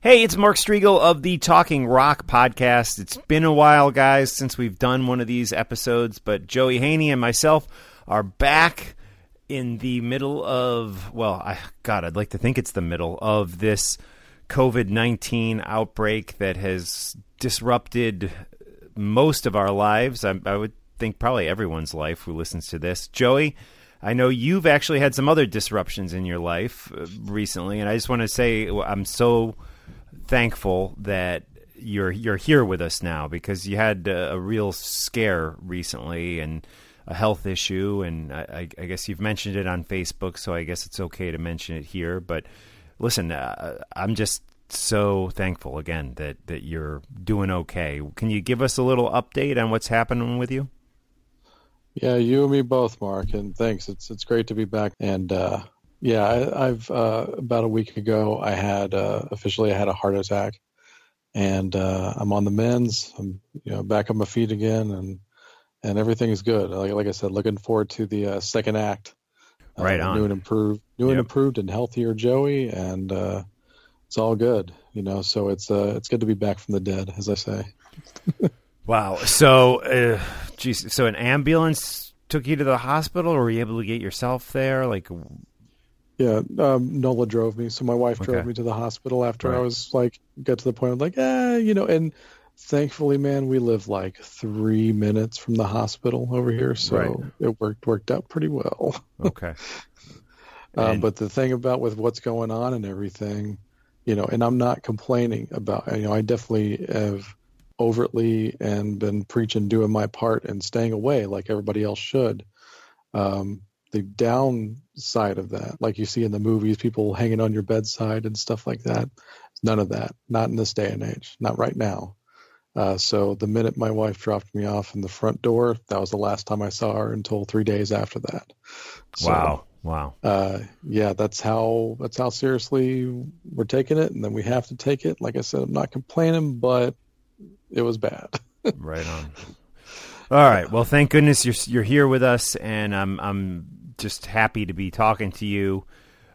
Hey, it's Mark Strigl of the Talking Rock podcast. It's been a while, guys, since we've done one of these episodes, but Joey Haney and myself are back in the middle of, well, I, God, I'd like to think it's the middle of this COVID 19 outbreak that has disrupted most of our lives. I, I would think probably everyone's life who listens to this. Joey, I know you've actually had some other disruptions in your life uh, recently, and I just want to say I'm so thankful that you're you're here with us now because you had a, a real scare recently and a health issue, and I, I, guess you've mentioned it on Facebook, so I guess it's okay to mention it here. But listen, uh, I'm just so thankful again that that you're doing okay. Can you give us a little update on what's happening with you? Yeah, you and me both, Mark. And thanks. It's it's great to be back. And uh, yeah, I, have uh, about a week ago, I had uh, officially I had a heart attack, and uh, I'm on the mends. I'm you know back on my feet again, and and everything is good. Like, like I said, looking forward to the uh, second act. Uh, right on. New and improved, new yep. and improved, and healthier Joey, and it's all good. You know, so it's it's good to be back from the dead, as I say. Wow. So, uh, geez, so an ambulance took you to the hospital, or were you able to get yourself there? Like, yeah, um, Nola drove me. So my wife drove okay. me to the hospital after right. I was like, got to the point of like, eh, you know, and thankfully, man, we live like three minutes from the hospital over here, so right. it worked worked out pretty well. Okay. um, but the thing about with what's going on and everything, you know, and I'm not complaining about, you know, I definitely have overtly and been preaching doing my part and staying away like everybody else should. Um, the downside of that, like you see in the movies, people hanging on your bedside and stuff like that, none of that. Not in this day and age. Not right now. Uh, so the minute my wife dropped me off in the front door, that was the last time I saw her until three days after that. So, wow. Wow. Uh, yeah, that's how that's how seriously we're taking it, and then we have to take it. Like I said, I'm not complaining, but it was bad. right on. All right. Well, thank goodness you're you're here with us, and I'm I'm just happy to be talking to you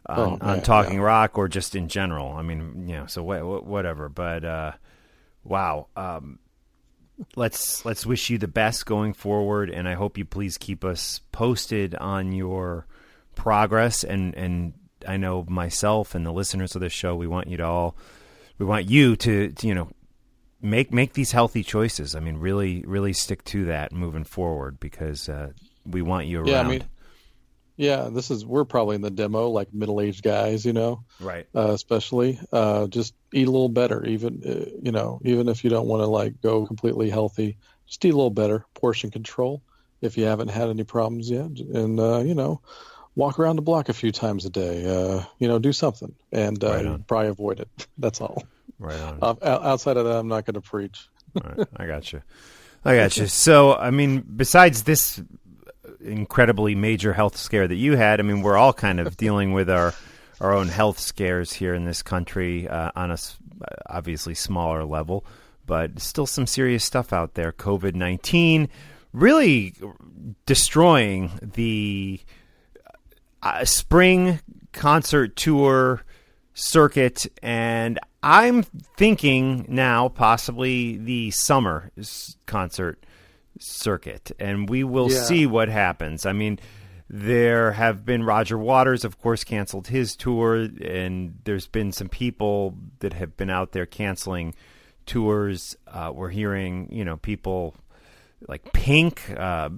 on, oh, on Talking yeah. Rock or just in general. I mean, you know, so wh- whatever. But uh, wow. Um, let's let's wish you the best going forward, and I hope you please keep us posted on your progress. And and I know myself and the listeners of this show, we want you to all, we want you to, to you know make make these healthy choices. I mean, really, really stick to that moving forward because uh, we want you around. Yeah, I mean, yeah, this is we're probably in the demo, like middle aged guys, you know, right? Uh, especially, uh, just eat a little better, even uh, you know, even if you don't want to like go completely healthy, just eat a little better. Portion control if you haven't had any problems yet, and uh, you know, walk around the block a few times a day. Uh, you know, do something, and right probably avoid it. That's all. Right on. Uh, outside of that, I'm not going to preach. right, I got you. I got you. So, I mean, besides this incredibly major health scare that you had, I mean, we're all kind of dealing with our our own health scares here in this country uh, on a obviously smaller level, but still some serious stuff out there. COVID nineteen really destroying the uh, spring concert tour circuit, and I'm thinking now possibly the summer concert circuit, and we will yeah. see what happens. I mean, there have been Roger Waters, of course, canceled his tour, and there's been some people that have been out there canceling tours. Uh, we're hearing, you know, people like Pink uh,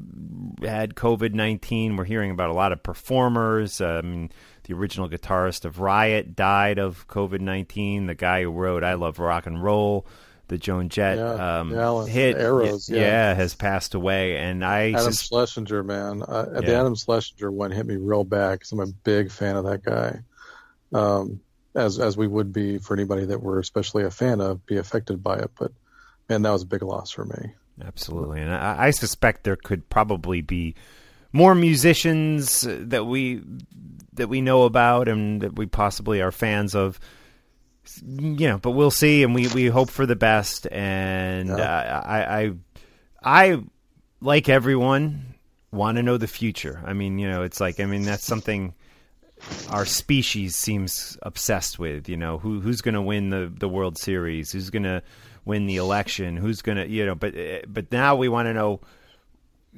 had COVID 19. We're hearing about a lot of performers. Um, the original guitarist of Riot died of COVID 19. The guy who wrote I Love Rock and Roll, the Joan Jett yeah, um, yeah, hit, Arrows, yeah. yeah. has passed away. And I Adam sus- Schlesinger, man, uh, yeah. the Adam Schlesinger one hit me real bad because I'm a big fan of that guy. Um, as as we would be for anybody that we're especially a fan of, be affected by it. But man, that was a big loss for me. Absolutely, and I, I suspect there could probably be more musicians that we that we know about and that we possibly are fans of. You know, but we'll see, and we, we hope for the best. And yeah. uh, I, I, I, like everyone, want to know the future. I mean, you know, it's like I mean that's something our species seems obsessed with. You know, who who's going to win the the World Series? Who's going to win the election? Who's going to you know? But but now we want to know.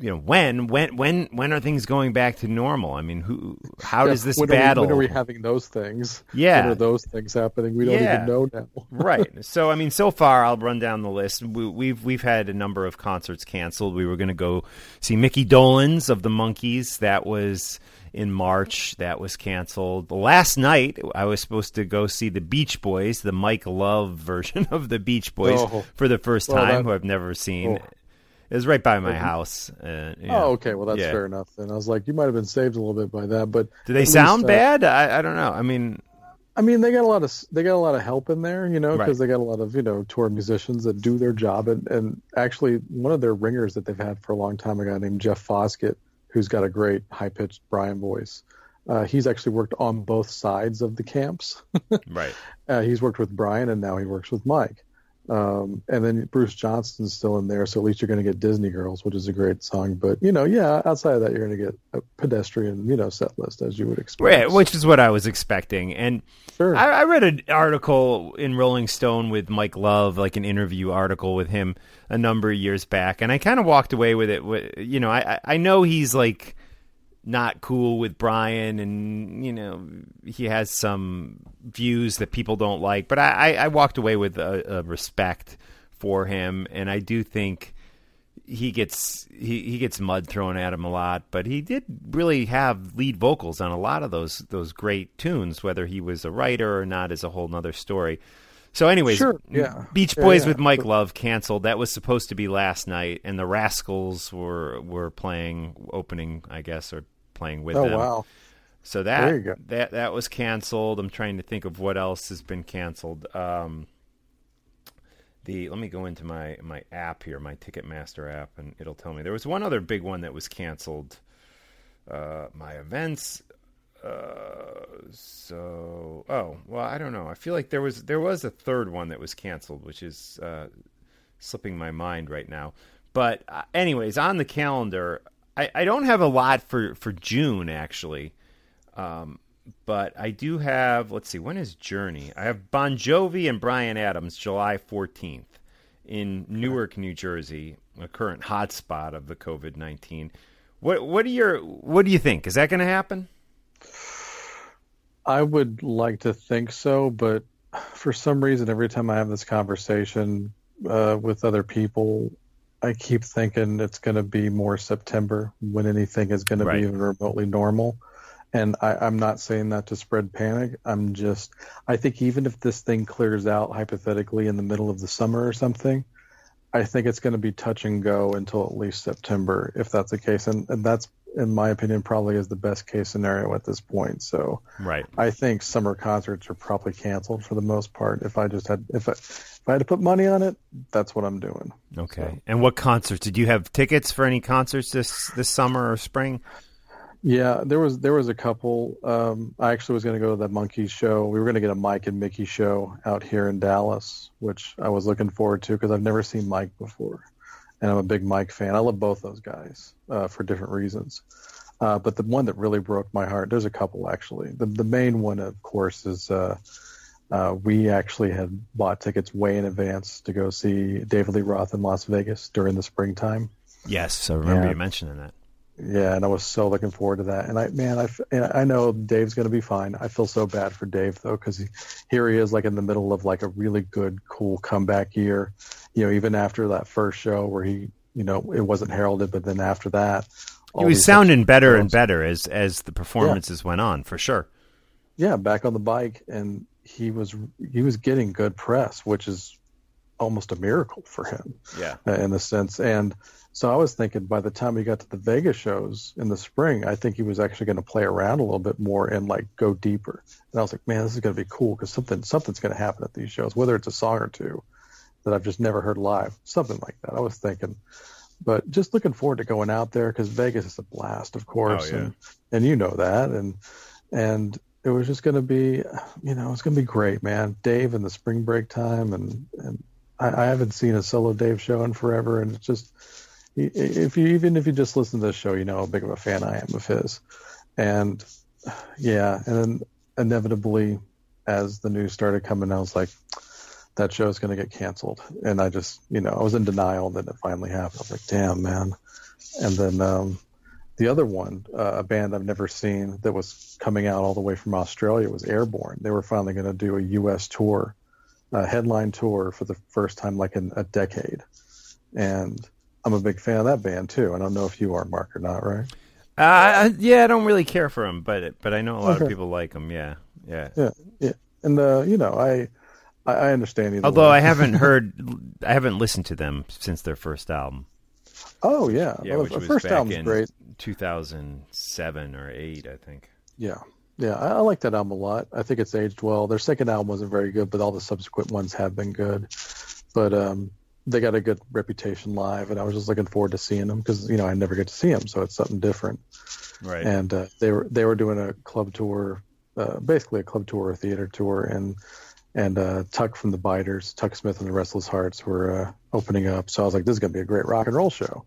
You know when when when when are things going back to normal? I mean, who how yeah, does this when battle? Are we, when are we having those things? Yeah, when are those things happening? We don't yeah. even know now. right. So I mean, so far I'll run down the list. We, we've we've had a number of concerts canceled. We were going to go see Mickey Dolenz of the Monkees. That was in March. That was canceled. Last night, I was supposed to go see the Beach Boys, the Mike Love version of the Beach Boys, oh. for the first time, well, that, who I've never seen. Oh. It was right by my house. Uh, Oh, okay. Well, that's yeah. fair enough. And I was like, you might have been saved a little bit by that. But do they sound least, uh, bad? I, I don't know. I mean, I mean, they got a lot of they got a lot of help in there, you know, because right. they got a lot of you know tour musicians that do their job, and and actually one of their ringers that they've had for a long time, a guy named Jeff Foskett, who's got a great high pitched Brian voice. Uh, he's actually worked on both sides of the camps. right. Uh, he's worked with Brian, and now he works with Mike. Um, and then Bruce Johnston's still in there, so at least you're going to get Disney Girls, which is a great song. But you know, yeah, outside of that, you're going to get a pedestrian, you know, set list as you would expect. Right, which is what I was expecting. And sure. I, I, read an article in Rolling Stone with Mike Love, like an interview article with him a number of years back, and I kind of walked away with it. You know, I I know he's like not cool with Brian, and you know he has some views that people don't like. But I, I walked away with a, a respect for him, and I do think he gets he, he gets mud thrown at him a lot, but he did really have lead vocals on a lot of those those great tunes. Whether he was a writer or not is a whole nother story. So, anyways, sure, yeah. Beach Boys yeah, yeah. with Mike Love canceled. That was supposed to be last night, and the Rascals were were playing opening, I guess, or playing with oh, them. Oh wow! So that that that was canceled. I'm trying to think of what else has been canceled. Um, the let me go into my my app here, my Ticketmaster app, and it'll tell me there was one other big one that was canceled. Uh, my events. Uh, so oh well, I don't know. I feel like there was there was a third one that was canceled, which is uh, slipping my mind right now. But uh, anyways, on the calendar, I, I don't have a lot for, for June actually, um, but I do have. Let's see, when is Journey? I have Bon Jovi and Bryan Adams July fourteenth in Newark, New Jersey, a current hotspot of the COVID nineteen. What what do your what do you think? Is that going to happen? I would like to think so, but for some reason, every time I have this conversation uh, with other people, I keep thinking it's going to be more September when anything is going right. to be even remotely normal. And I, am not saying that to spread panic. I'm just, I think even if this thing clears out hypothetically in the middle of the summer or something, I think it's going to be touch and go until at least September, if that's the case. And, and that's, in my opinion, probably is the best case scenario at this point. So, right. I think summer concerts are probably canceled for the most part. If I just had, if I, if I had to put money on it, that's what I'm doing. Okay. So. And what concerts? Did you have tickets for any concerts this this summer or spring? Yeah, there was there was a couple. Um, I actually was going to go to the Monkees show. We were going to get a Mike and Mickey show out here in Dallas, which I was looking forward to because I've never seen Mike before, and I'm a big Mike fan. I love both those guys uh, for different reasons. Uh, but the one that really broke my heart, there's a couple actually. The the main one, of course, is uh, uh, we actually had bought tickets way in advance to go see David Lee Roth in Las Vegas during the springtime. Yes, I remember you mentioning that. Yeah, and I was so looking forward to that. And I, man, I, I know Dave's going to be fine. I feel so bad for Dave though, because he, here he is, like in the middle of like a really good, cool comeback year. You know, even after that first show where he, you know, it wasn't heralded, but then after that, he was sounding better and better as as the performances yeah. went on, for sure. Yeah, back on the bike, and he was he was getting good press, which is almost a miracle for him. Yeah, uh, in a sense. And so I was thinking by the time he got to the Vegas shows in the spring, I think he was actually going to play around a little bit more and like go deeper. And I was like, man, this is going to be cool because something something's going to happen at these shows, whether it's a song or two that I've just never heard live, something like that. I was thinking. But just looking forward to going out there because Vegas is a blast, of oh, course, oh, yeah. and and you know that, and and it was just going to be, you know, it's going to be great, man. Dave in the spring break time, and and I, I, haven't seen a solo Dave show in forever, and it's just if you even if you just listen to this show, you know how big of a fan I am of his, and yeah, and then inevitably, as the news started coming, I was like, that show is going to get canceled, and I just, you know, I was in denial. and Then it finally happened. I was like, damn, man. And then um, the other one, uh, a band I've never seen that was coming out all the way from Australia, was Airborne. They were finally going to do a U.S. tour, a headline tour for the first time like in a decade, and I'm a big fan of that band too. I don't know if you are, Mark, or not, right? Uh, yeah, I don't really care for them, but but I know a lot okay. of people like them. Yeah, yeah, yeah, yeah. And uh, you know, I I, understand. Although way. I haven't heard, I haven't listened to them since their first album. Oh yeah, yeah. Well, which the was first album's great. 2007 or eight, I think. Yeah, yeah. I, I, like that album a lot. I think it's aged well. Their second album wasn't very good, but all the subsequent ones have been good. But um, they got a good reputation live, and I was just looking forward to seeing them because you know I never get to see them, so it's something different. Right. And uh, they were they were doing a club tour, uh, basically a club tour, a theater tour, and and uh, Tuck from the Biters, Tuck Smith and the Restless Hearts were uh, opening up. So I was like, this is gonna be a great rock and roll show,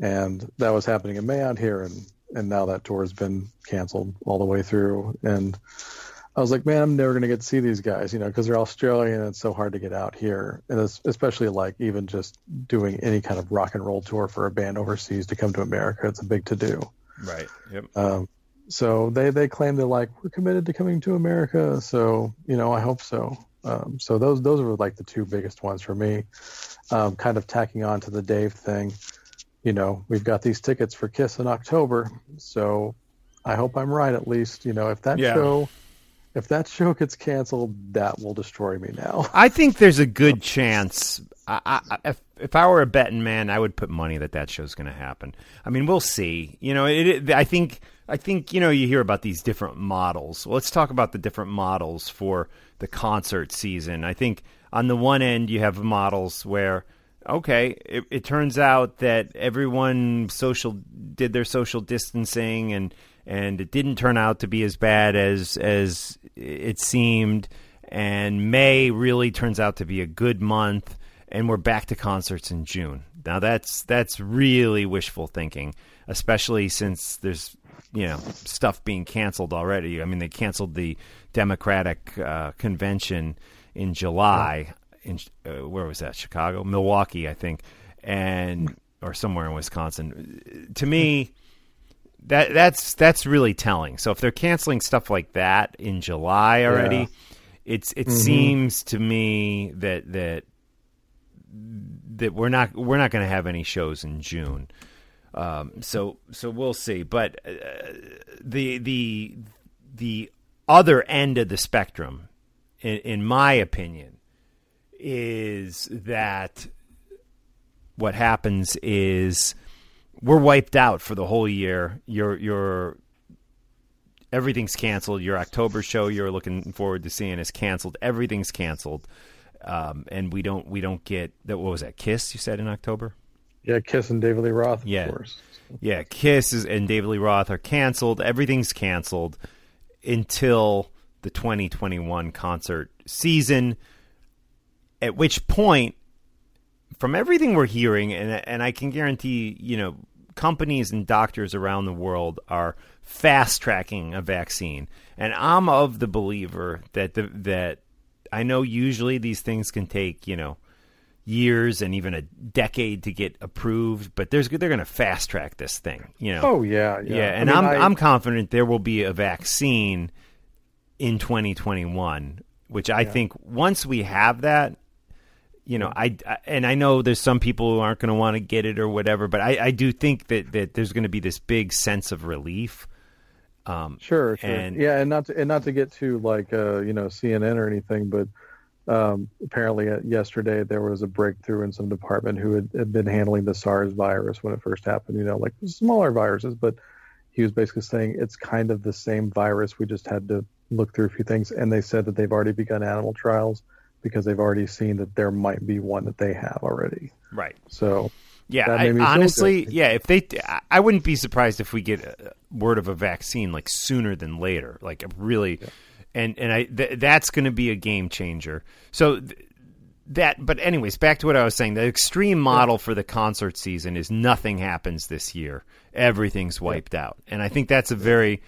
and that was happening in May out here, and and now that tour has been canceled all the way through, and I was like, man, I'm never going to get to see these guys, you know, because they're Australian and it's so hard to get out here. And especially like even just doing any kind of rock and roll tour for a band overseas to come to America, it's a big to do. Right. Yep. Um, so they, they claim they're like, we're committed to coming to America. So, you know, I hope so. Um, so those, those were like the two biggest ones for me. Um, kind of tacking on to the Dave thing, you know, we've got these tickets for Kiss in October. So I hope I'm right at least, you know, if that yeah. show if that show gets canceled, that will destroy me now. I think there's a good chance. I, I, if if I were a betting man, I would put money that that show's going to happen. I mean, we'll see. You know, it, it, I think I think you know you hear about these different models. Let's talk about the different models for the concert season. I think on the one end you have models where okay, it, it turns out that everyone social did their social distancing and and it didn't turn out to be as bad as as it seemed. And May really turns out to be a good month, and we're back to concerts in June. Now that's that's really wishful thinking, especially since there's you know stuff being canceled already. I mean, they canceled the Democratic uh, convention in July. In uh, where was that? Chicago, Milwaukee, I think, and or somewhere in Wisconsin. To me, that that's that's really telling. So if they're canceling stuff like that in July already, yeah. it's it mm-hmm. seems to me that that that we're not we're not going to have any shows in June. Um, so so we'll see. But uh, the the the other end of the spectrum, in, in my opinion, is that what happens is we're wiped out for the whole year. Your your everything's canceled. Your October show you're looking forward to seeing is canceled. Everything's canceled, um, and we don't we don't get that. What was that? Kiss you said in October? Yeah, Kiss and David Lee Roth. yeah, yeah. Kiss is, and David Lee Roth are canceled. Everything's canceled until the 2021 concert season. At which point, from everything we're hearing, and and I can guarantee, you know, companies and doctors around the world are fast tracking a vaccine, and I'm of the believer that the, that I know usually these things can take you know years and even a decade to get approved, but there's they're going to fast track this thing. You know. Oh yeah, yeah. yeah and I am mean, I'm, I'm confident there will be a vaccine in 2021, which I yeah. think once we have that, you know, I, I, and I know there's some people who aren't going to want to get it or whatever, but I, I do think that that there's going to be this big sense of relief. Um, sure, sure, and, yeah, and not to, and not to get to like uh, you know CNN or anything, but um, apparently uh, yesterday there was a breakthrough in some department who had, had, been handling the SARS virus when it first happened. You know, like smaller viruses, but he was basically saying it's kind of the same virus. We just had to look through a few things, and they said that they've already begun animal trials because they've already seen that there might be one that they have already. Right. So yeah, I, honestly, yeah. If they, I wouldn't be surprised if we get a word of a vaccine like sooner than later. Like really, yeah. and and I th- that's going to be a game changer. So th- that, but anyways, back to what I was saying. The extreme model for the concert season is nothing happens this year. Everything's wiped yeah. out, and I think that's a very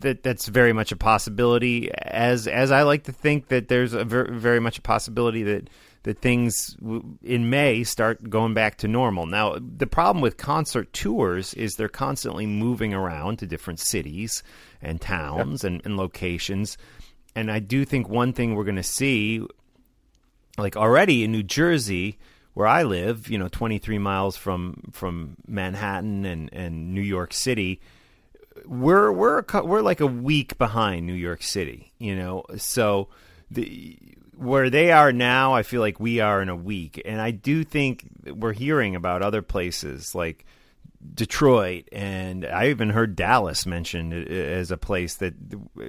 that that's very much a possibility. As as I like to think that there's a very, very much a possibility that that things in May start going back to normal. Now, the problem with concert tours is they're constantly moving around to different cities and towns and, and locations. And I do think one thing we're going to see, like already in New Jersey, where I live, you know, 23 miles from from Manhattan and, and New York City, we're we're we're like a week behind New York City, you know. So the where they are now, I feel like we are in a week, and I do think we're hearing about other places like Detroit, and I even heard Dallas mentioned as a place that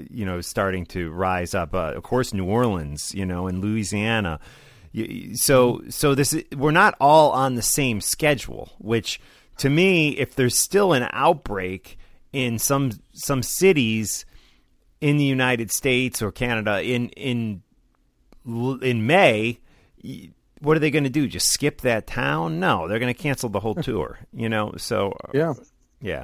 you know is starting to rise up. Uh, of course, New Orleans, you know, and Louisiana. So, so this we're not all on the same schedule. Which, to me, if there's still an outbreak in some some cities in the United States or Canada in in in May, what are they going to do? Just skip that town? No, they're going to cancel the whole tour. You know, so uh, yeah, yeah,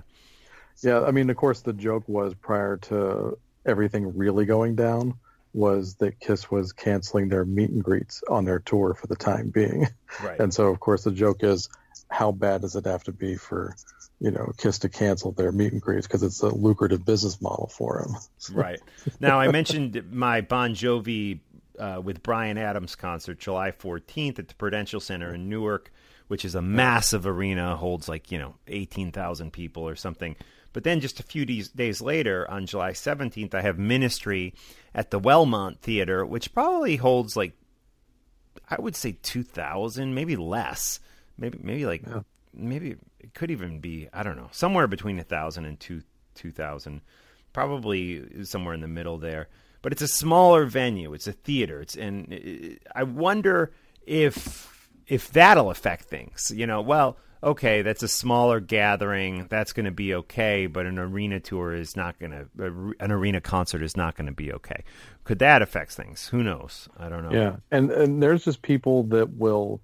yeah. I mean, of course, the joke was prior to everything really going down was that Kiss was canceling their meet and greets on their tour for the time being, right. and so of course the joke is, how bad does it have to be for you know Kiss to cancel their meet and greets because it's a lucrative business model for them. right now, I mentioned my Bon Jovi uh, with Bryan Adams concert July 14th at the Prudential Center in Newark, which is a massive arena, holds like, you know, 18,000 people or something. But then just a few days, days later, on July 17th, I have Ministry at the Wellmont Theater, which probably holds like, I would say 2,000, maybe less. Maybe, maybe like, yeah. maybe it could even be, I don't know, somewhere between 1,000 and 2,000. Probably somewhere in the middle there but it's a smaller venue. It's a theater. It's and I wonder if if that'll affect things. You know, well, okay, that's a smaller gathering. That's going to be okay, but an arena tour is not going to. An arena concert is not going to be okay. Could that affect things? Who knows? I don't know. Yeah, and and there's just people that will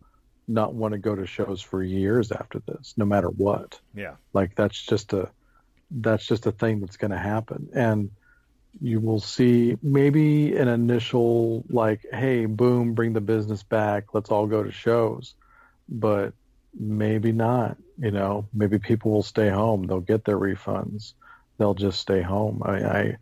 not want to go to shows for years after this, no matter what. Yeah, like that's just a that's just a thing that's going to happen, and you will see maybe an initial like, hey, boom, bring the business back, let's all go to shows, but maybe not. You know, maybe people will stay home. They'll get their refunds. They'll just stay home. I, I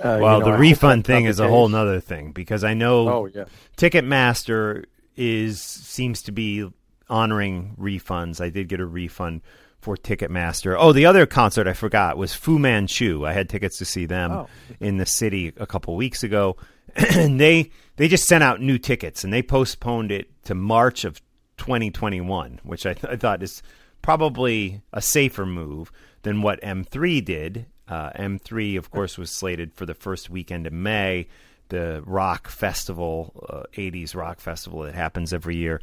uh, well, you know, the I refund thing is a whole nother thing because I know oh, yeah. Ticketmaster is seems to be honoring refunds. I did get a refund for Ticketmaster. Oh, the other concert I forgot was Fu Manchu. I had tickets to see them oh. in the city a couple weeks ago, and they they just sent out new tickets and they postponed it to March of 2021, which I, th- I thought is probably a safer move than what M3 did. Uh, M3, of course, was slated for the first weekend of May, the rock festival, uh, 80s rock festival that happens every year.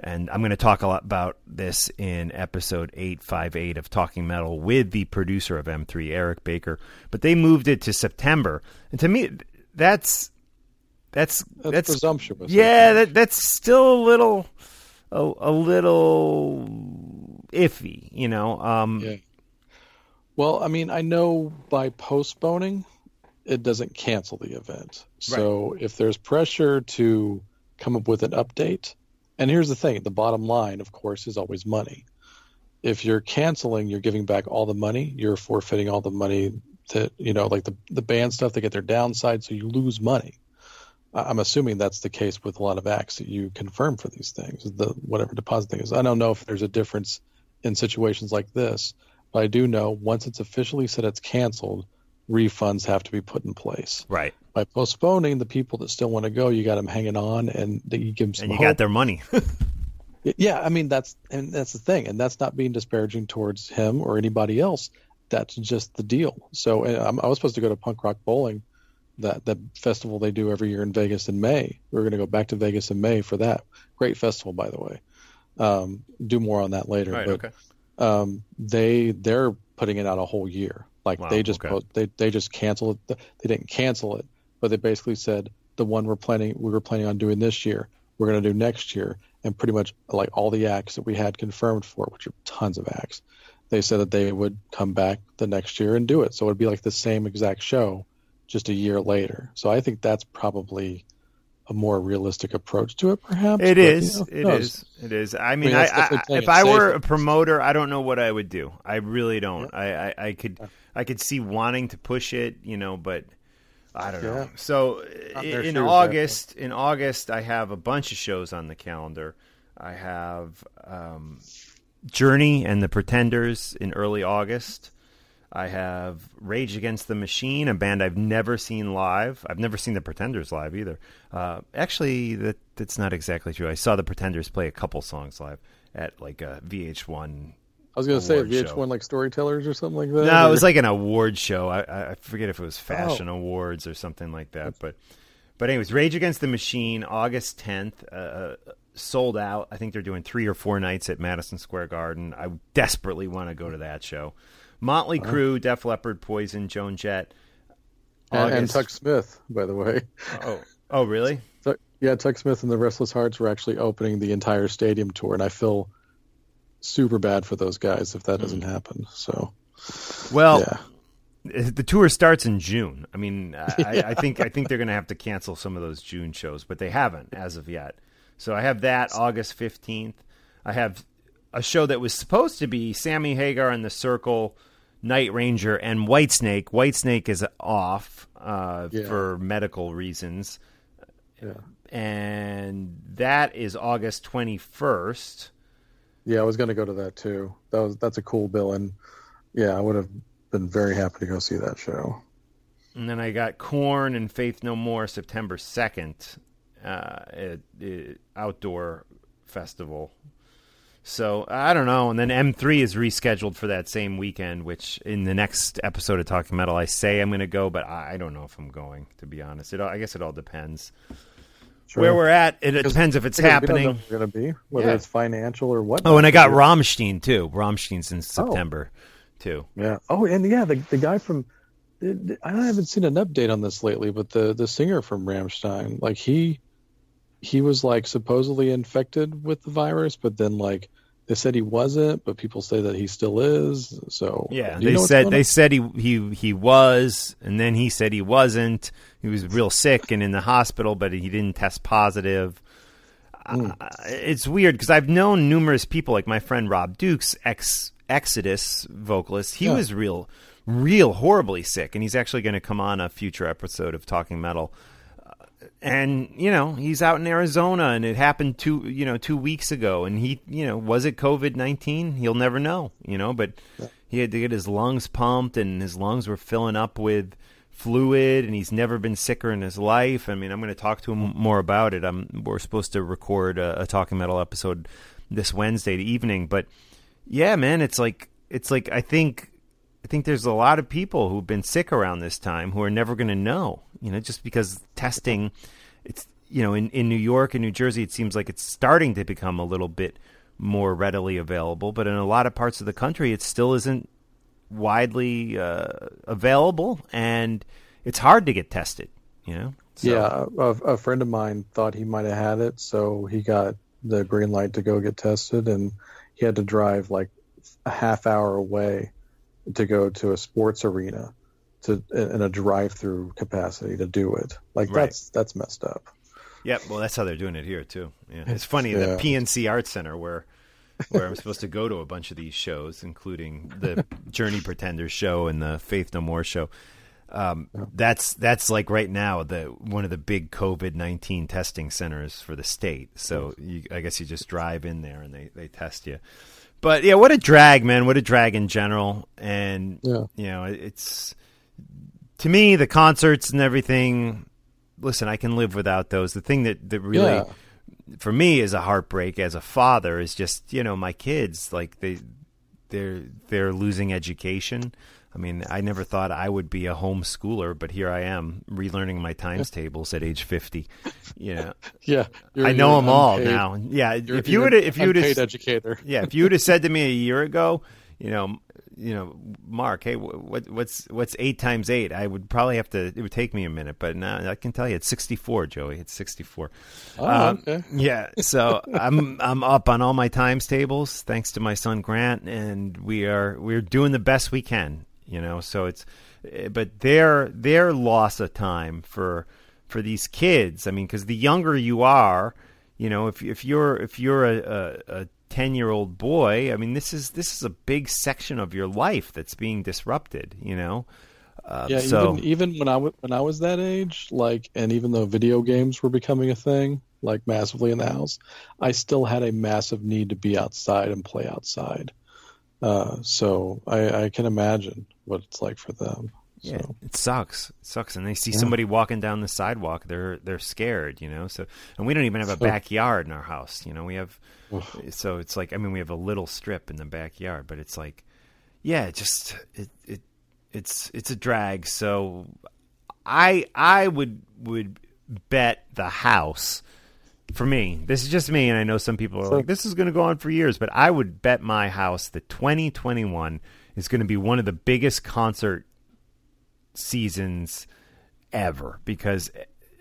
And I'm going to talk a lot about this in episode 858 of Talking Metal with the producer of M3, Eric Baker. But they moved it to September. And to me, that's that's that's, that's presumptuous. Yeah, that, that's still a little a, a little iffy, you know. Um, yeah. Well, I mean, I know by postponing, it doesn't cancel the event. So right. if there's pressure to come up with an update, and here's the thing the bottom line, of course, is always money. If you're canceling, you're giving back all the money, you're forfeiting all the money that, you know, like the, the band stuff, they get their downside, so you lose money. I'm assuming that's the case with a lot of acts that you confirm for these things, the whatever deposit thing is. I don't know if there's a difference in situations like this, but I do know once it's officially said it's canceled, refunds have to be put in place. Right. By postponing, the people that still want to go, you got them hanging on, and you give them some. And you hope. got their money. yeah, I mean that's and that's the thing, and that's not being disparaging towards him or anybody else. That's just the deal. So I was supposed to go to Punk Rock Bowling, that that festival they do every year in Vegas in May. We are going to go back to Vegas in May for that. Great festival, by the way. Um, do more on that later. Right, but okay. um, they they're putting it out a whole year. Like wow, they just okay. they they just canceled it. They didn't cancel it, but they basically said the one we're planning we were planning on doing this year, we're going to do next year, and pretty much like all the acts that we had confirmed for, which are tons of acts, they said that they would come back the next year and do it. So it'd be like the same exact show, just a year later. So I think that's probably a more realistic approach to it, perhaps. It but, is. You know, it is. It is. I mean, I I, I, if I were a promoter, I don't know what I would do. I really don't. Yeah. I, I, I, could, I could see wanting to push it, you know, but I don't know. So in August, in August, I have a bunch of shows on the calendar. I have um, Journey and the Pretenders in early August. I have Rage Against the Machine, a band I've never seen live. I've never seen the Pretenders live either. Uh, actually, that that's not exactly true. I saw the Pretenders play a couple songs live at like a VH1. I was going to say VH1 show. like Storytellers or something like that. No, or? it was like an award show. I, I forget if it was Fashion oh. Awards or something like that. But but anyways, Rage Against the Machine, August 10th. Uh, uh, sold out. I think they're doing three or four nights at Madison Square Garden. I desperately want to go to that show. Motley uh-huh. Crue, Def Leppard, Poison, Joan Jett, and, and, Tuck Smith, by the way. Oh, oh, really? yeah, Tuck Smith and the Restless Hearts were actually opening the entire stadium tour, and I feel super bad for those guys if that mm. doesn't happen. So, well, yeah. the tour starts in June. I mean, I, yeah. I think I think they're going to have to cancel some of those June shows, but they haven't as of yet. So I have that August 15th. I have a show that was supposed to be Sammy Hagar and the Circle, Night Ranger, and Whitesnake. Whitesnake is off uh, yeah. for medical reasons. Yeah. And that is August 21st. Yeah, I was going to go to that too. That was that's a cool bill, and yeah, I would have been very happy to go see that show. And then I got Korn and Faith No More September second uh, outdoor festival. So I don't know. And then M3 is rescheduled for that same weekend, which in the next episode of Talking Metal, I say I'm going to go, but I don't know if I'm going. To be honest, it I guess it all depends. Sure. Where we're at, it, depends if it's happening. Going to be whether yeah. it's financial or what. Oh, and I got Rammstein too. Rammstein's in oh. September oh. too. Yeah. Oh, and yeah, the the guy from I haven't seen an update on this lately, but the the singer from Rammstein, like he he was like supposedly infected with the virus, but then like they said he wasn't, but people say that he still is. So yeah, they said they said he he he was, and then he said he wasn't. He was real sick and in the hospital, but he didn't test positive. Mm. Uh, it's weird because I've known numerous people, like my friend Rob Dukes, ex Exodus vocalist. He yeah. was real, real horribly sick, and he's actually going to come on a future episode of Talking Metal and you know he's out in Arizona, and it happened two you know two weeks ago, and he you know was it COVID nineteen? He'll never know, you know. But he had to get his lungs pumped, and his lungs were filling up with fluid, and he's never been sicker in his life. I mean, I'm going to talk to him more about it. I'm we're supposed to record a, a Talking Metal episode this Wednesday evening, but yeah, man, it's like it's like I think I think there's a lot of people who've been sick around this time who are never going to know, you know, just because testing, it's, you know, in, in New York and New Jersey, it seems like it's starting to become a little bit more readily available. But in a lot of parts of the country, it still isn't widely uh, available and it's hard to get tested, you know? So. Yeah. A, a friend of mine thought he might have had it. So he got the green light to go get tested and he had to drive like a half hour away to go to a sports arena to in a drive-through capacity to do it. Like right. that's that's messed up. Yep. Well, that's how they're doing it here too. Yeah. It's funny yeah. the PNC Art Center where where I'm supposed to go to a bunch of these shows, including the Journey Pretenders show and the Faith No More show. Um, yeah. That's that's like right now the one of the big COVID nineteen testing centers for the state. So you, I guess you just drive in there and they, they test you. But yeah, what a drag, man! What a drag in general, and yeah. you know, it's to me the concerts and everything. Listen, I can live without those. The thing that that really. Yeah. For me, is a heartbreak as a father is just you know my kids like they they're they're losing education I mean, I never thought I would be a homeschooler, but here I am relearning my times tables at age fifty. You know, yeah, I know them all now. Yeah, if you would if you would have educator, yeah, if you would have said to me a year ago, you know, you know, Mark, hey, what, what's what's eight times eight? I would probably have to. It would take me a minute, but now I can tell you, it's sixty-four, Joey. It's sixty-four. Oh, um, okay. yeah. So I'm I'm up on all my times tables thanks to my son Grant, and we are we're doing the best we can. You know, so it's eh, but their their loss of time for for these kids. I mean, because the younger you are, you know, if if you're if you're a, a, a 10 year old boy, I mean, this is this is a big section of your life that's being disrupted. You know. Uh, yeah, so, even even when I w- when I was that age, like, and even though video games were becoming a thing, like massively in the house, I still had a massive need to be outside and play outside. Uh, so I, I, can imagine what it's like for them. Yeah, so. it sucks. It sucks, and they see yeah. somebody walking down the sidewalk, they're they're scared, you know. So, and we don't even have a backyard in our house, you know. We have so it's like I mean we have a little strip in the backyard, but it's like yeah, it just it it it's it's a drag. So I I would would bet the house for me. This is just me, and I know some people are like this is going to go on for years, but I would bet my house that 2021 is going to be one of the biggest concert seasons ever because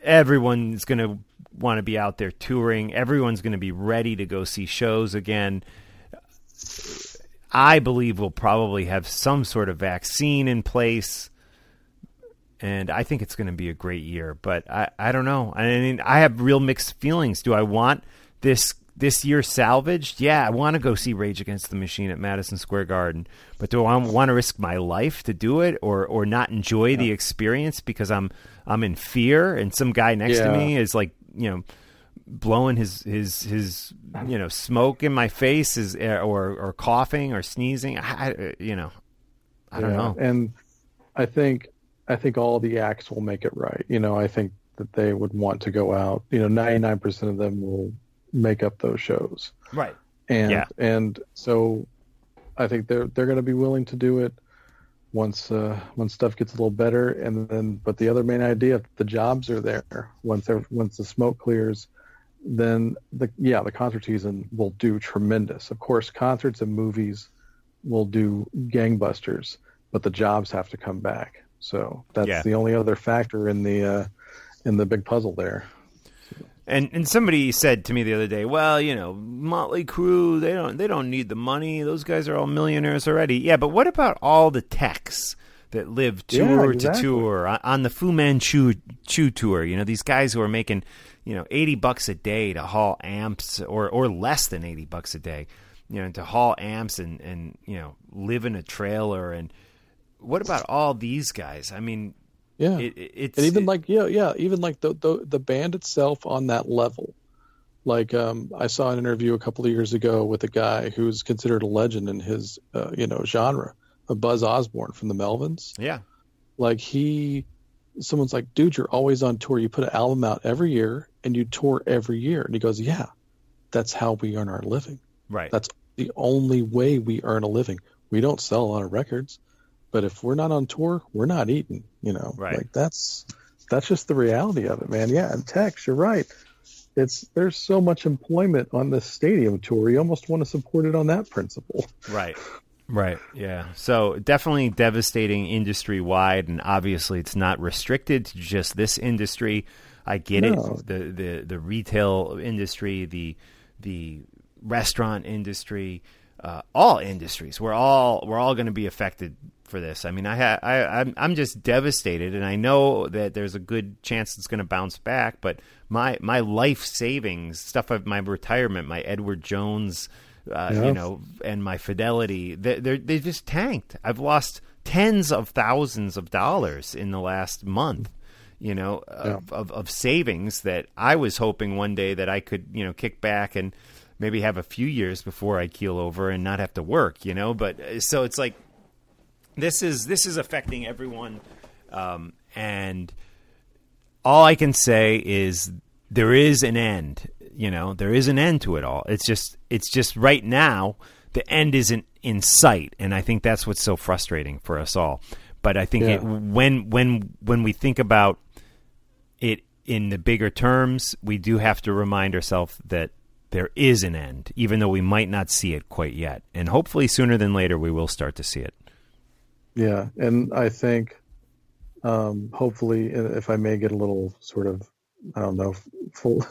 everyone's going to want to be out there touring. Everyone's going to be ready to go see shows again. I believe we'll probably have some sort of vaccine in place. And I think it's going to be a great year, but I, I don't know. I mean, I have real mixed feelings. Do I want this this year salvaged? Yeah, I want to go see Rage Against the Machine at Madison Square Garden, but do I want to risk my life to do it, or or not enjoy yeah. the experience because I'm I'm in fear and some guy next yeah. to me is like you know blowing his his his you know smoke in my face is eh, or or coughing or sneezing I, you know I don't know and I think I think all the acts will make it right you know I think that they would want to go out you know 99% of them will make up those shows right and yeah. and so I think they're they're going to be willing to do it once uh, once stuff gets a little better, and then but the other main idea, if the jobs are there, once once the smoke clears, then the yeah the concert season will do tremendous. Of course, concerts and movies will do gangbusters, but the jobs have to come back. So that's yeah. the only other factor in the uh, in the big puzzle there. And and somebody said to me the other day, well, you know, Motley Crue, they don't they don't need the money. Those guys are all millionaires already. Yeah, but what about all the techs that live tour yeah, exactly. to tour on the Fu Manchu Chu tour? You know, these guys who are making, you know, 80 bucks a day to haul amps or or less than 80 bucks a day, you know, to haul amps and and, you know, live in a trailer and what about all these guys? I mean, yeah, it, it's and even it, like yeah, yeah, even like the, the the band itself on that level. Like um, I saw an interview a couple of years ago with a guy who's considered a legend in his uh, you know genre, a Buzz Osborne from the Melvins. Yeah, like he, someone's like, dude, you're always on tour. You put an album out every year and you tour every year. And he goes, yeah, that's how we earn our living. Right. That's the only way we earn a living. We don't sell a lot of records. But if we're not on tour, we're not eating. You know, right. like that's that's just the reality of it, man. Yeah, and techs, you're right. It's there's so much employment on this stadium tour. You almost want to support it on that principle. Right. Right. Yeah. So definitely devastating industry wide, and obviously it's not restricted to just this industry. I get no. it. The the the retail industry, the the restaurant industry, uh, all industries. We're all we're all going to be affected for this. I mean, I, ha- I I'm I'm just devastated, and I know that there's a good chance it's going to bounce back. But my my life savings stuff, of my retirement, my Edward Jones, uh, yeah. you know, and my Fidelity, they they they just tanked. I've lost tens of thousands of dollars in the last month. You know, yeah. of, of of savings that I was hoping one day that I could you know kick back and maybe have a few years before I keel over and not have to work, you know. But uh, so it's like this is this is affecting everyone, um, and all I can say is there is an end. You know, there is an end to it all. It's just it's just right now the end isn't in sight, and I think that's what's so frustrating for us all. But I think yeah. it, when when when we think about it in the bigger terms, we do have to remind ourselves that there is an end, even though we might not see it quite yet. And hopefully, sooner than later, we will start to see it. Yeah, and I think um, hopefully, if I may get a little sort of, I don't know, full,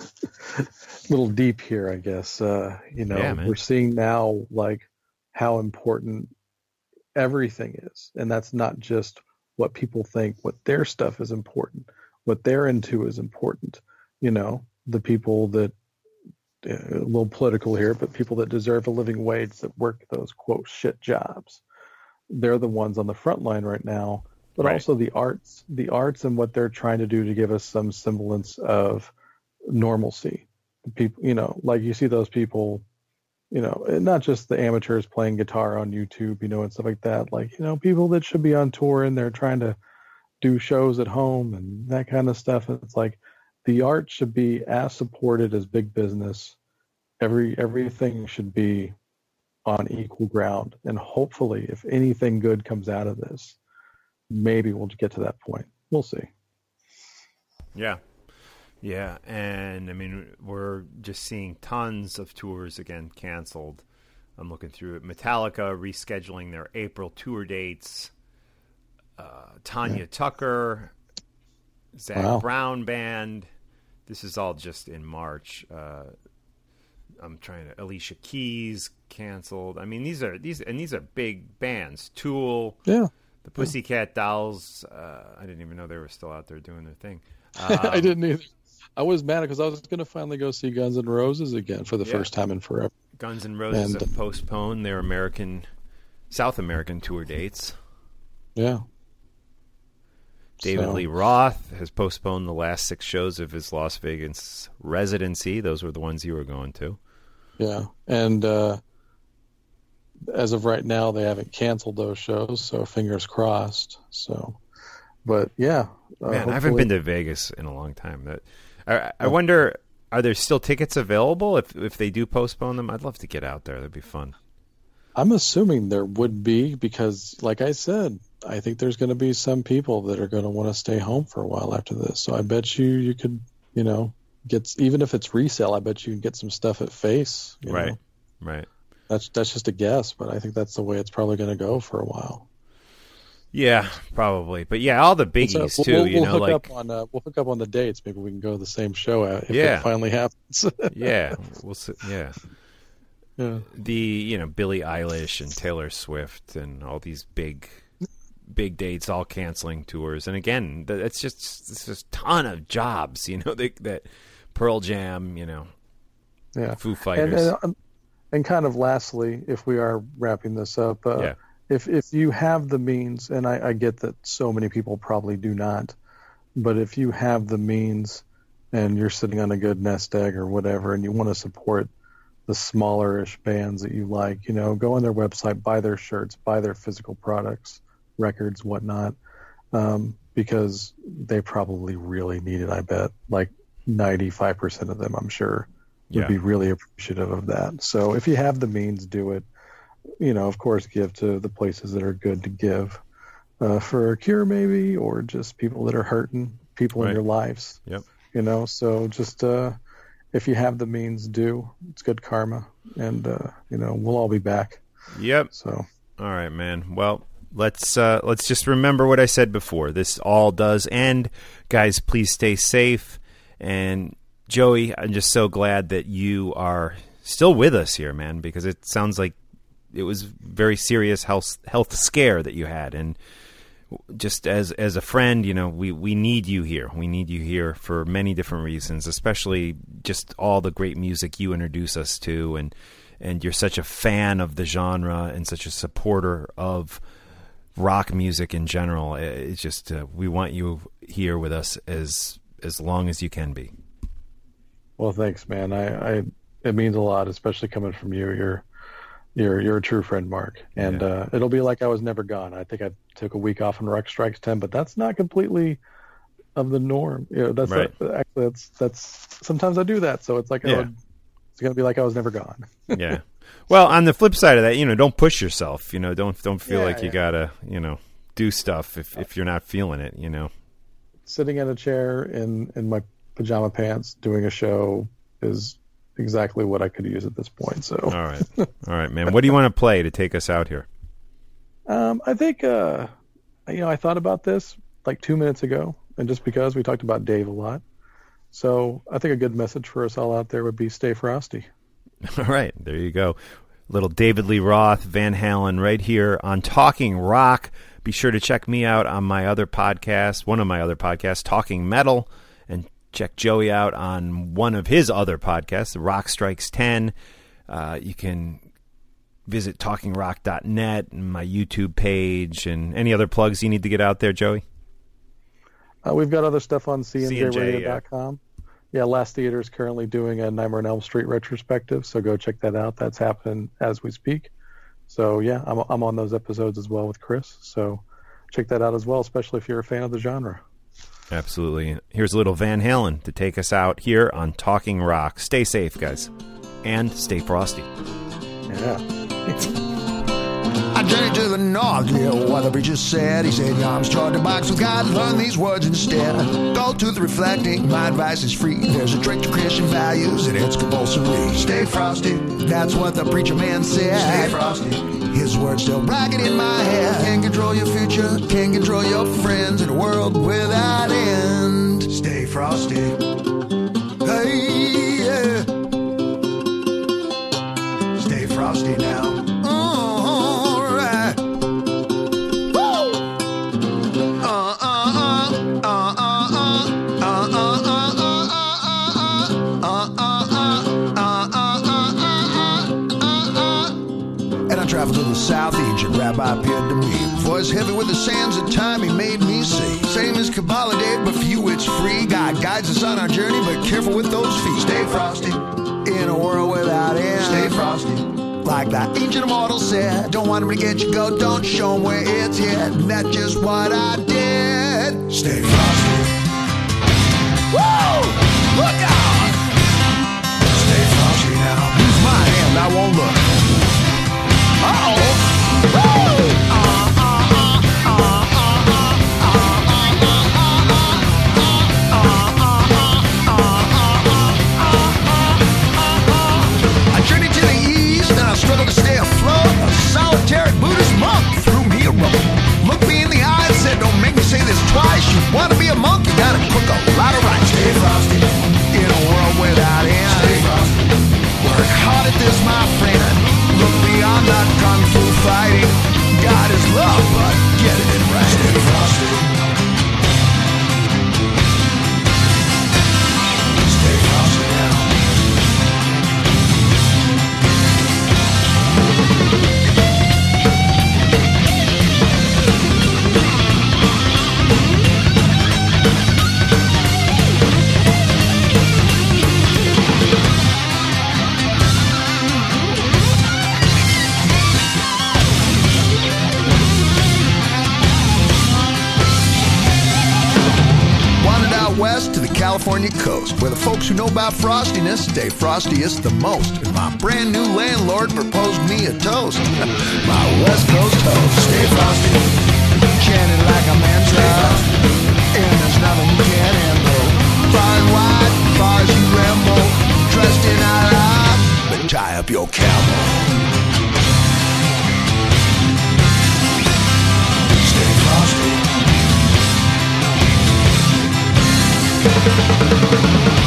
little deep here, I guess. Uh, you know, yeah, we're seeing now like how important everything is, and that's not just what people think. What their stuff is important. What they're into is important. You know, the people that uh, a little political here, but people that deserve a living wage that work those quote shit jobs. They're the ones on the front line right now, but right. also the arts, the arts and what they're trying to do to give us some semblance of normalcy. People, you know, like you see those people, you know, not just the amateurs playing guitar on YouTube, you know, and stuff like that. Like, you know, people that should be on tour and they're trying to do shows at home and that kind of stuff. It's like, the art should be as supported as big business. Every everything should be on equal ground, and hopefully, if anything good comes out of this, maybe we'll get to that point. We'll see. Yeah, yeah, and I mean, we're just seeing tons of tours again canceled. I'm looking through it. Metallica rescheduling their April tour dates. Uh, Tanya yeah. Tucker Zac wow. Brown band. This is all just in March. Uh, I'm trying to Alicia Keys canceled. I mean, these are these and these are big bands. Tool, yeah, the Pussycat Dolls. Uh, I didn't even know they were still out there doing their thing. Um, I didn't either. I was mad because I was going to finally go see Guns N' Roses again for the yeah. first time in forever. Guns N' Roses and, have postponed their American, South American tour dates. Yeah, David so. Lee Roth has postponed the last six shows of his Las Vegas residency. Those were the ones you were going to. Yeah, and uh, as of right now, they haven't canceled those shows, so fingers crossed. So, but yeah, uh, man, hopefully... I haven't been to Vegas in a long time. That I, I wonder, are there still tickets available if if they do postpone them? I'd love to get out there. That'd be fun. I'm assuming there would be because, like I said, I think there's going to be some people that are going to want to stay home for a while after this. So I bet you you could, you know, get even if it's resale, I bet you can get some stuff at face. right, know? right. That's that's just a guess, but I think that's the way it's probably going to go for a while. Yeah, probably. But yeah, all the biggies so, too. We'll, you we'll know, like on, uh, we'll hook up on the dates. Maybe we can go to the same show if yeah. it finally happens. yeah, we'll see. Yeah. Yeah. The you know Billie Eilish and Taylor Swift and all these big big dates all canceling tours. And again, it's just it's just a ton of jobs, you know, they, that Pearl Jam, you know, yeah, Foo Fighters. And, and, um, and kind of lastly, if we are wrapping this up, uh, yeah. if if you have the means, and I, I get that so many people probably do not, but if you have the means and you're sitting on a good nest egg or whatever, and you want to support the smallerish bands that you like, you know, go on their website, buy their shirts, buy their physical products records, whatnot, um, because they probably really need it. I bet like 95% of them, I'm sure, would yeah. be really appreciative of that. So if you have the means, do it. You know, of course, give to the places that are good to give uh, for a cure, maybe, or just people that are hurting, people right. in your lives. Yep. You know, so just uh, if you have the means, do. It's good karma, and uh, you know we'll all be back. Yep. So. All right, man. Well, let's uh, let's just remember what I said before. This all does end, guys. Please stay safe. And Joey, I'm just so glad that you are still with us here, man, because it sounds like it was very serious health health scare that you had, and just as as a friend, you know, we we need you here. We need you here for many different reasons, especially just all the great music you introduce us to, and and you're such a fan of the genre and such a supporter of rock music in general. It's just uh, we want you here with us as as long as you can be. Well, thanks, man. I, I it means a lot, especially coming from you. You're you're you're a true friend, Mark, and yeah. uh, it'll be like I was never gone. I think I took a week off on Rock Strikes Ten, but that's not completely of the norm. You know, that's right. a, actually that's that's sometimes I do that, so it's like yeah. would, it's gonna be like I was never gone. yeah. Well, on the flip side of that, you know, don't push yourself. You know, don't don't feel yeah, like you gotta, you know, do stuff if if you're not feeling it. You know, sitting in a chair in in my pajama pants doing a show is exactly what I could use at this point. So, all right, all right, man. What do you want to play to take us out here? Um, I think, uh, you know, I thought about this like two minutes ago, and just because we talked about Dave a lot, so I think a good message for us all out there would be stay frosty. All right, there you go. Little David Lee Roth, Van Halen, right here on Talking Rock. Be sure to check me out on my other podcast, one of my other podcasts, Talking Metal, and check Joey out on one of his other podcasts, Rock Strikes 10. Uh, you can visit talkingrock.net and my YouTube page and any other plugs you need to get out there, Joey? Uh, we've got other stuff on cnjradio.com. Yeah. yeah, Last Theater is currently doing a Nightmare on Elm Street retrospective, so go check that out. That's happening as we speak. So yeah, I'm I'm on those episodes as well with Chris. So check that out as well, especially if you're a fan of the genre. Absolutely. Here's a little Van Halen to take us out here on Talking Rock. Stay safe, guys, and stay frosty. Yeah. I journeyed to the yeah, what the preacher said. He said, Your arms charge the box with God, learn these words instead. Go to the reflecting, my advice is free. There's a trick to Christian values, and it's compulsory. Stay frosty, that's what the preacher man said. Stay frosty. His words still bragging in my head. Can't control your future, can't control your friends in a world without end. Frosty in a world without end. Stay frosty. Like that ancient immortal said, don't want him to get you go, don't show him where it's hit. And that's just what I did. Stay frosty. Woo! Look out! Stay frosty now. Use my hand, I won't look. Twice. You wanna be a monk, you about frostiness stay frostiest the most. And my brand new landlord proposed me a toast. my West Coast toast. Stay frosty, chanting like a mantra. And there's nothing you can't handle. Far and wide, far as you ramble. Dressed in our but tie up your camel. Stay frosty.